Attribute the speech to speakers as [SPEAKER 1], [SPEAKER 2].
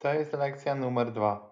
[SPEAKER 1] To jest lekcja numer dwa.